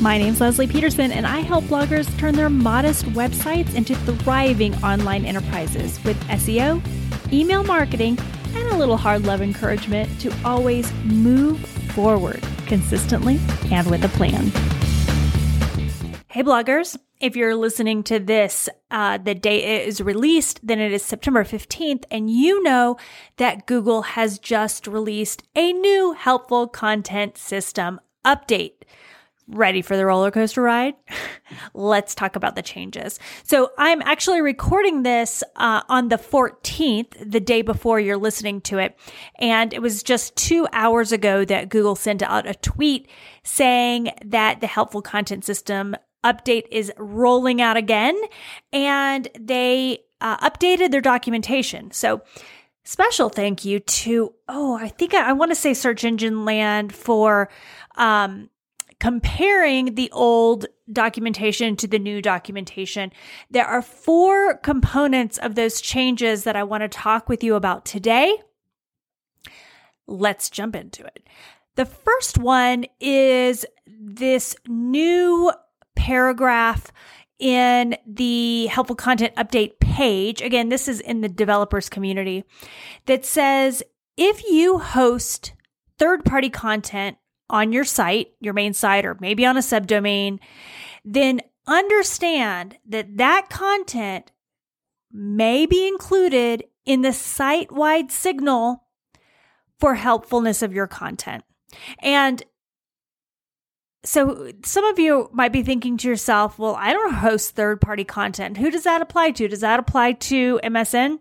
My name's Lesli Peterson, and I help bloggers turn their modest websites into thriving online enterprises with SEO, email marketing, and a little hard love encouragement to always move forward consistently and with a plan. Hey, bloggers. If you're listening to this uh, the day it is released, then it is September 15th, and you know that Google has just released a new helpful content system update. Ready for the roller coaster ride? Let's talk about the changes. So I'm actually recording this uh, on the 14th, the day before you're listening to it. And it was just two hours ago that Google sent out a tweet saying that the helpful content system update is rolling out again and they uh, updated their documentation. So special thank you to, oh, I think I, I want to say Search Engine Land for, um, comparing the old documentation to the new documentation. There are four components of those changes that I want to talk with you about today. Let's jump into it. The first one is this new paragraph in the helpful content update page. Again, this is in the developers community that says if you host third party content on your site, your main site, or maybe on a subdomain, then understand that that content may be included in the site wide signal for helpfulness of your content. And so some of you might be thinking to yourself, well, I don't host third party content. Who does that apply to? Does that apply to MSN?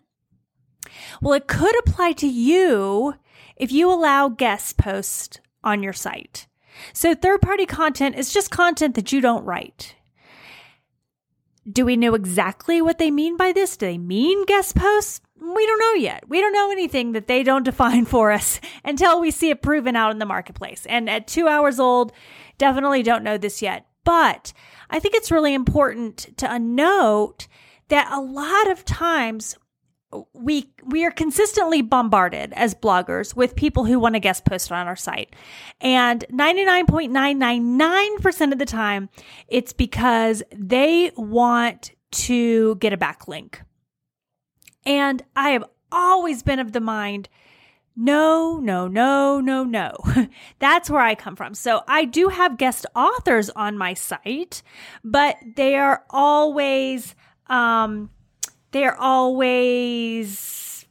Well, it could apply to you if you allow guest posts on your site. So third party content is just content that you don't write. Do we know exactly what they mean by this? Do they mean guest posts? We don't know yet. We don't know anything that they don't define for us until we see it proven out in the marketplace. And at two hours old, definitely don't know this yet. But I think it's really important to note that a lot of times we we are consistently bombarded as bloggers with people who want to guest post on our site. And 99.999% of the time it's because they want to get a backlink. And I have always been of the mind no, no, no, no, no. That's where I come from. So I do have guest authors on my site, but they are always um they're always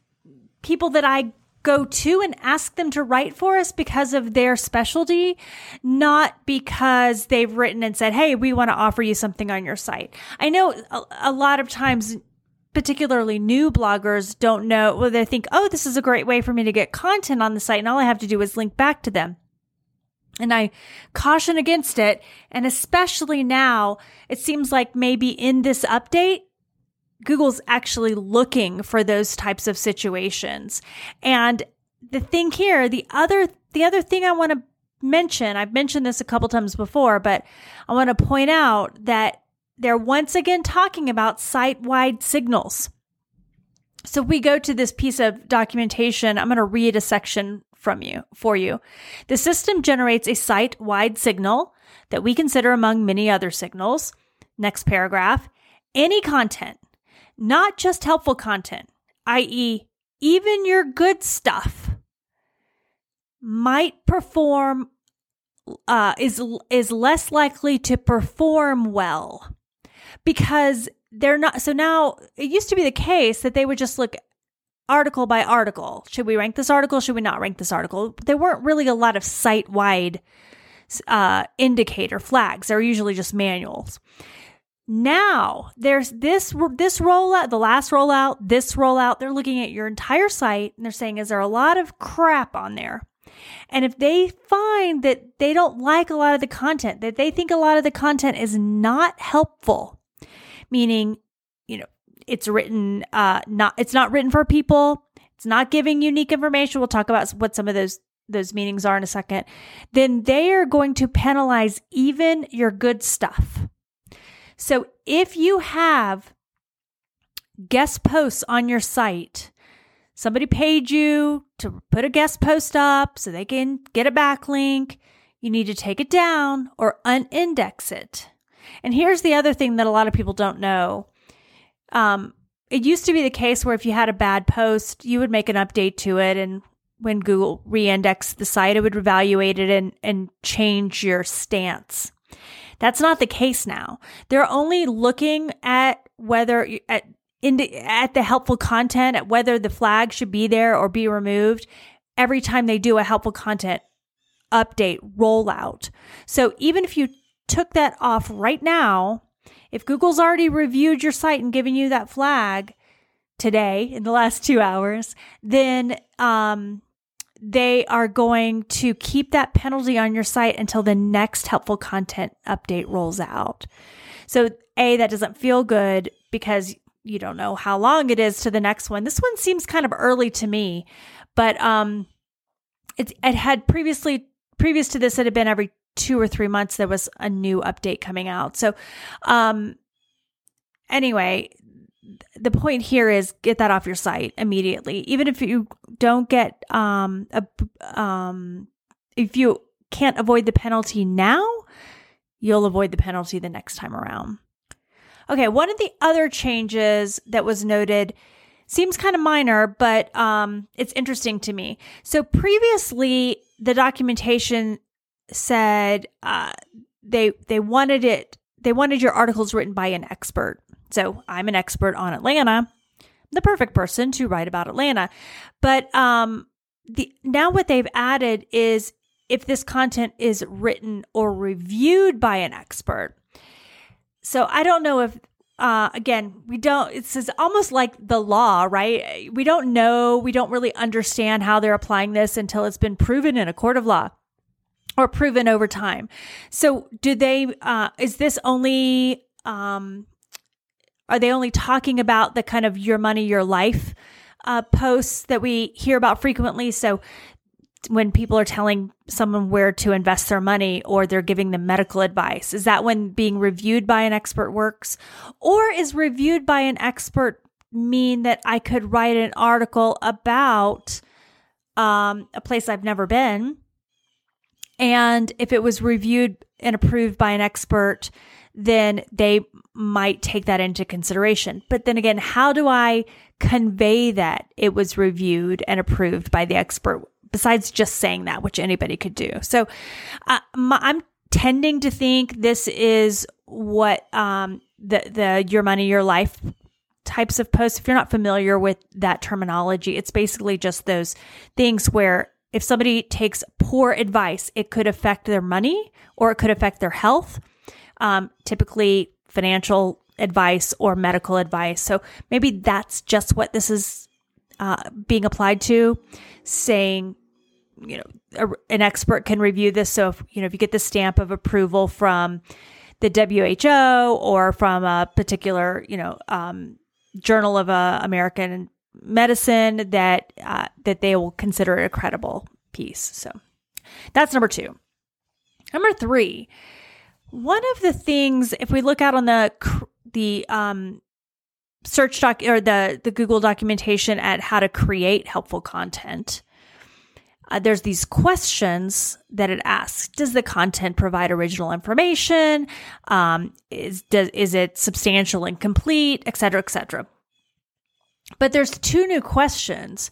people that I go to and ask them to write for us because of their specialty, not because they've written and said, Hey, we want to offer you something on your site. I know a, a lot of times, particularly new bloggers don't know, well, they think, Oh, this is a great way for me to get content on the site. And all I have to do is link back to them. And I caution against it. And especially now, it seems like maybe in this update, Google's actually looking for those types of situations. And the thing here, the other the other thing I want to mention, I've mentioned this a couple times before, but I want to point out that they're once again talking about site-wide signals. So we go to this piece of documentation. I'm going to read a section from you for you. The system generates a site-wide signal that we consider among many other signals. Next paragraph. Any content not just helpful content, i.e., even your good stuff might perform uh, is is less likely to perform well because they're not so now it used to be the case that they would just look article by article. Should we rank this article? Should we not rank this article? There weren't really a lot of site wide uh, indicator flags. They're usually just manuals now there's this this rollout, the last rollout, this rollout. They're looking at your entire site and they're saying, is there a lot of crap on there? And if they find that they don't like a lot of the content, that they think a lot of the content is not helpful, meaning, you know, it's written uh not it's not written for people, it's not giving unique information. We'll talk about what some of those those meanings are in a second. Then they are going to penalize even your good stuff. So if you have guest posts on your site, somebody paid you to put a guest post up so they can get a backlink, you need to take it down or unindex it. And here's the other thing that a lot of people don't know. Um, it used to be the case where if you had a bad post, you would make an update to it. And when Google reindexed the site, it would evaluate it and, and change your stance. That's not the case now. They're only looking at whether at at the helpful content, at whether the flag should be there or be removed every time they do a helpful content update rollout. So even if you took that off right now, if Google's already reviewed your site and given you that flag today in the last two hours, then um, they are going to keep that penalty on your site until the next helpful content update rolls out. So, A, that doesn't feel good because you don't know how long it is to the next one. This one seems kind of early to me, but um, it, it had previously, previous to this, it had been every two or three months there was a new update coming out. So, um, anyway, the point here is get that off your site immediately. Even if you don't get um a um if you can't avoid the penalty now, you'll avoid the penalty the next time around. Okay, one of the other changes that was noted seems kind of minor, but um, it's interesting to me. So previously, the documentation said uh, they they wanted it they wanted your articles written by an expert. So I'm an expert on Atlanta, the perfect person to write about Atlanta. But um, the now what they've added is if this content is written or reviewed by an expert. So I don't know if uh, again, we don't, it's almost like the law, right? We don't know, we don't really understand how they're applying this until it's been proven in a court of law or proven over time. So, do they, uh, is this only, um, are they only talking about the kind of your money, your life uh, posts that we hear about frequently? So, when people are telling someone where to invest their money or they're giving them medical advice? Is that when being reviewed by an expert works? Or is reviewed by an expert mean that I could write an article about um, a place I've never been? And if it was reviewed and approved by an expert, then they might take that into consideration. But then again, how do I convey that it was reviewed and approved by the expert besides just saying that, which anybody could do? So uh, my, I'm tending to think this is what um, the the your money your life types of posts. If you're not familiar with that terminology, it's basically just those things where if somebody takes poor advice, it could affect their money or it could affect their health um, typically financial advice or medical advice. So maybe that's just what this is uh, being applied to, saying, you know, a, an expert can review this. So if, you know, if you get the stamp of approval from the WHO or from a particular, you know, um, Journal of uh, American Medicine, that uh, that they will consider it a credible piece. So that's number two. Number three one of the things, if we look out on the the um, search doc or the the Google documentation at how to create helpful content, uh, there's these questions that it asks: Does the content provide original information? Um, is does is it substantial and complete, et cetera, et cetera? But there's two new questions,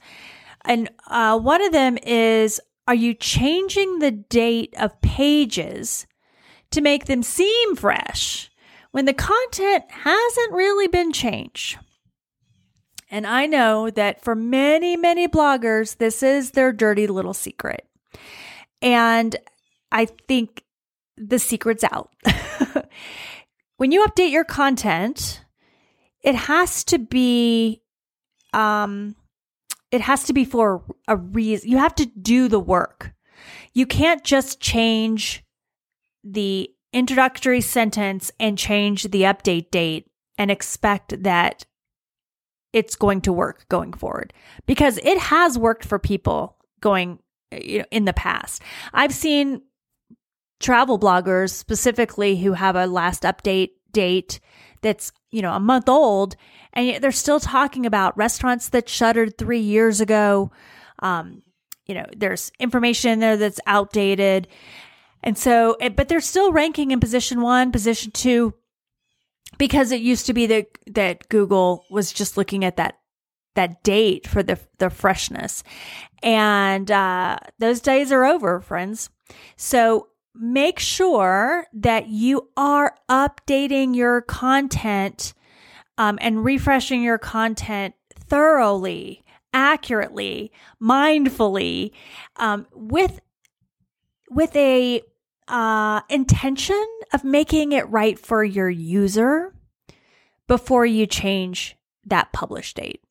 and uh, one of them is: Are you changing the date of pages? To make them seem fresh when the content hasn't really been changed. And I know that for many, many bloggers, this is their dirty little secret. And I think the secret's out. when you update your content, it has to be um it has to be for a reason. You have to do the work. You can't just change the introductory sentence and change the update date and expect that it's going to work going forward because it has worked for people going you know in the past. I've seen travel bloggers specifically who have a last update date that's, you know, a month old and yet they're still talking about restaurants that shuttered 3 years ago. Um, you know, there's information there that's outdated And so, but they're still ranking in position one, position two, because it used to be that, that Google was just looking at that that date for the the freshness. And uh, those days are over, friends. So make sure that you are updating your content um, and refreshing your content thoroughly, accurately, mindfully, um, with with a uh, intention of making it right for your user before you change that publish date.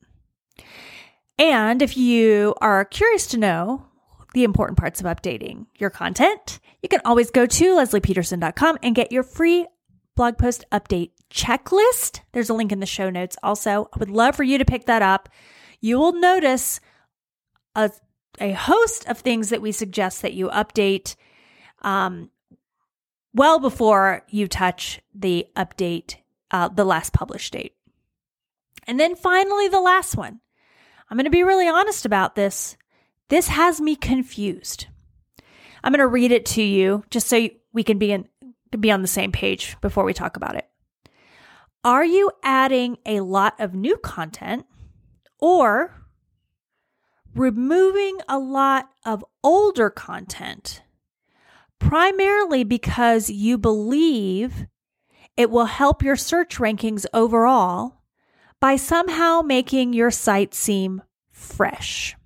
And if you are curious to know the important parts of updating your content, you can always go to leslipeterson.com and get your free blog post update checklist. There's a link in the show notes also. I would love for you to pick that up. You will notice a, a host of things that we suggest that you update um, well before you touch the update, uh, the last published date. And then finally, the last one I'm going to be really honest about this. This has me confused. I'm going to read it to you just so we can be in be on the same page before we talk about it. Are you adding a lot of new content or removing a lot of older content primarily because you believe it will help your search rankings overall by somehow making your site seem fresh.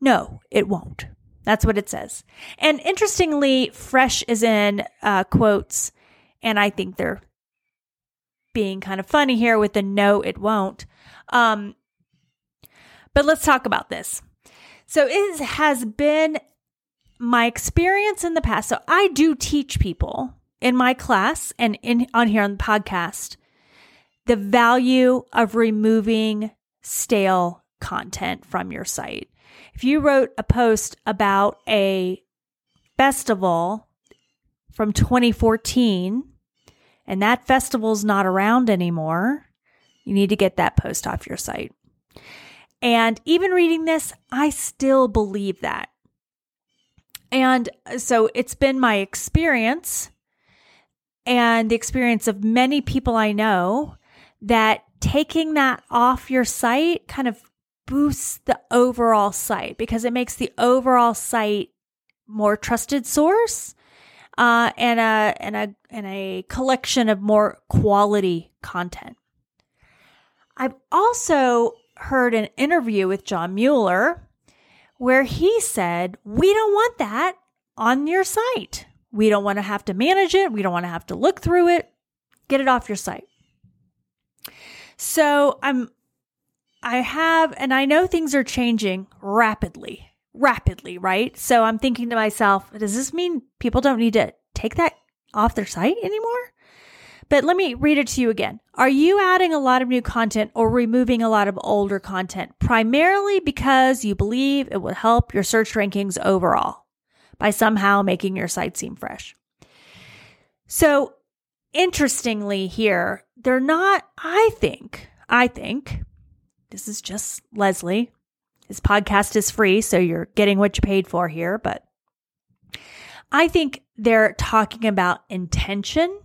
No, it won't. That's what it says. And interestingly, fresh is in uh, quotes, and I think they're being kind of funny here with the no, it won't. Um, but let's talk about this. So it has been my experience in the past. So I do teach people in my class and in on here on the podcast the value of removing stale content from your site. If you wrote a post about a festival from 2014 and that festival's not around anymore, you need to get that post off your site. And even reading this, I still believe that. And so it's been my experience and the experience of many people I know that taking that off your site kind of boosts the overall site because it makes the overall site more trusted source uh, and a and a and a collection of more quality content. I've also heard an interview with John Mueller where he said, "We don't want that on your site. We don't want to have to manage it. We don't want to have to look through it. Get it off your site." So I'm, I have, and I know things are changing rapidly, rapidly, right? So I'm thinking to myself, does this mean people don't need to take that off their site anymore? But let me read it to you again. Are you adding a lot of new content or removing a lot of older content primarily because you believe it will help your search rankings overall by somehow making your site seem fresh? So interestingly here, they're not, I think, I think, this is just Lesli. His podcast is free, so you're getting what you paid for here, but I think they're talking about intention.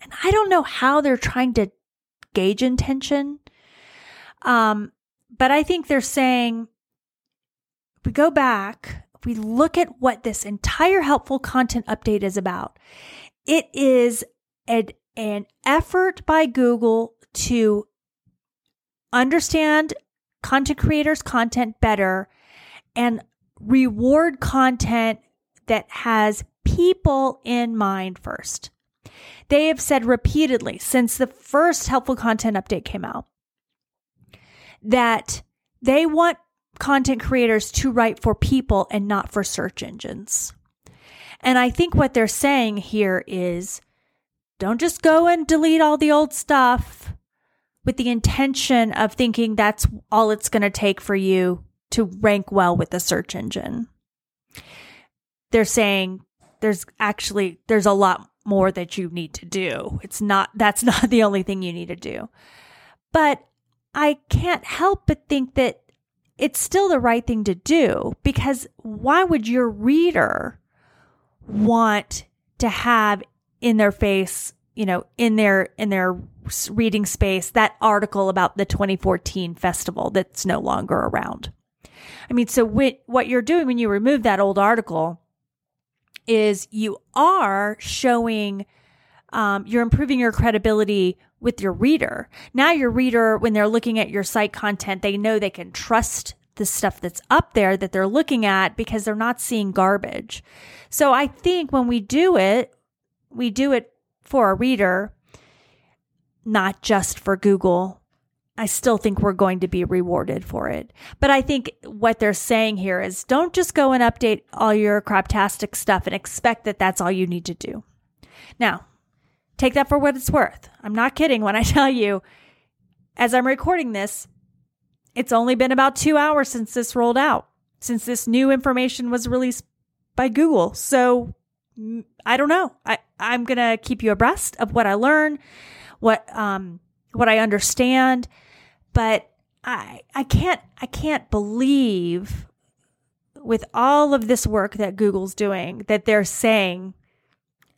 And I don't know how they're trying to gauge intention. Um, but I think they're saying if we go back, if we look at what this entire helpful content update is about, it is an, an effort by Google to understand content creators' content better and reward content that has people in mind first. They have said repeatedly since the first helpful content update came out that they want content creators to write for people and not for search engines. And I think what they're saying here is don't just go and delete all the old stuff with the intention of thinking that's all it's going to take for you to rank well with the search engine. They're saying there's actually there's a lot more that you need to do. It's not that's not the only thing you need to do. But I can't help but think that it's still the right thing to do because why would your reader want to have in their face, you know, in their in their reading space that article about the 2014 festival that's no longer around. I mean, so what you're doing when you remove that old article is you are showing um, you're improving your credibility with your reader. Now, your reader, when they're looking at your site content, they know they can trust the stuff that's up there that they're looking at because they're not seeing garbage. So I think when we do it, we do it for a reader, not just for Google. I still think we're going to be rewarded for it. But I think what they're saying here is don't just go and update all your craptastic stuff and expect that that's all you need to do. Now, take that for what it's worth. I'm not kidding when I tell you, as I'm recording this, it's only been about two hours since this rolled out, since this new information was released by Google. So mm, I don't know. I, I'm going to keep you abreast of what I learn, what, um, what I understand, but I, I can't, I can't believe with all of this work that Google's doing that they're saying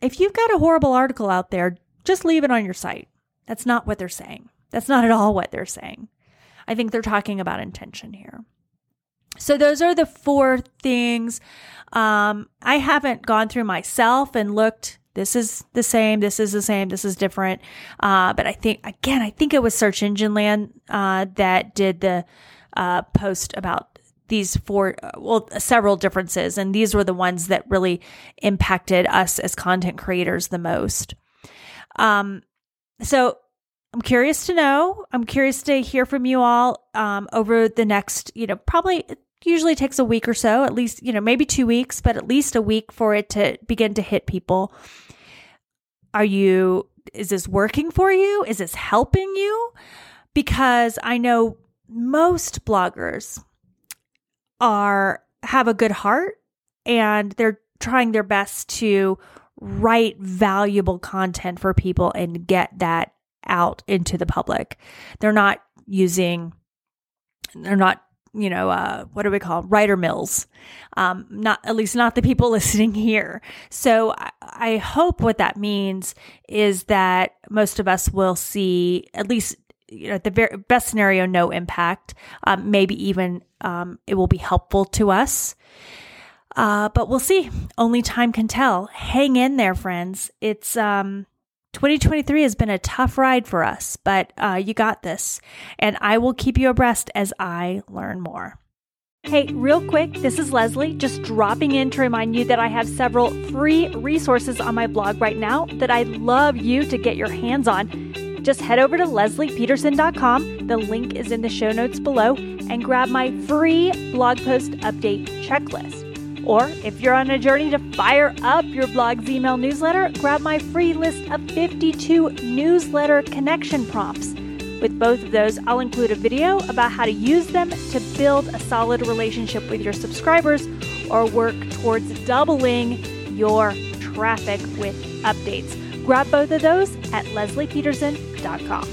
if you've got a horrible article out there, just leave it on your site. That's not what they're saying. That's not at all what they're saying. I think they're talking about intention here. So those are the four things. Um, I haven't gone through myself and looked. This is the same. This is the same. This is different. Uh, but I think again, I think it was Search Engine Land uh, that did the uh, post about these four, well, several differences. And these were the ones that really impacted us as content creators the most. Um, so I'm curious to know. I'm curious to hear from you all um, over the next, you know, probably usually takes a week or so, at least, you know, maybe two weeks, but at least a week for it to begin to hit people. Are you, is this working for you? Is this helping you? Because I know most bloggers are have a good heart and they're trying their best to write valuable content for people and get that out into the public. They're not using they're not you know, uh, what do we call writer mills? Um, not at least not the people listening here. So I, I hope what that means is that most of us will see at least you know, the very best scenario, no impact. Um, maybe even um, it will be helpful to us. Uh, but we'll see. Only time can tell. Hang in there, friends. It's um, 2023 has been a tough ride for us, but uh, you got this. And I will keep you abreast as I learn more. Hey, real quick, this is Lesli, just dropping in to remind you that I have several free resources on my blog right now that I'd love you to get your hands on. Just head over to leslipeterson.com. The link is in the show notes below and grab my free blog post update checklist. Or if you're on a journey to fire up your blog's email newsletter, grab my free list of 52 newsletter connection prompts. With both of those, I'll include a video about how to use them to build a solid relationship with your subscribers or work towards doubling your traffic with updates. Grab both of those at leslipeterson.com.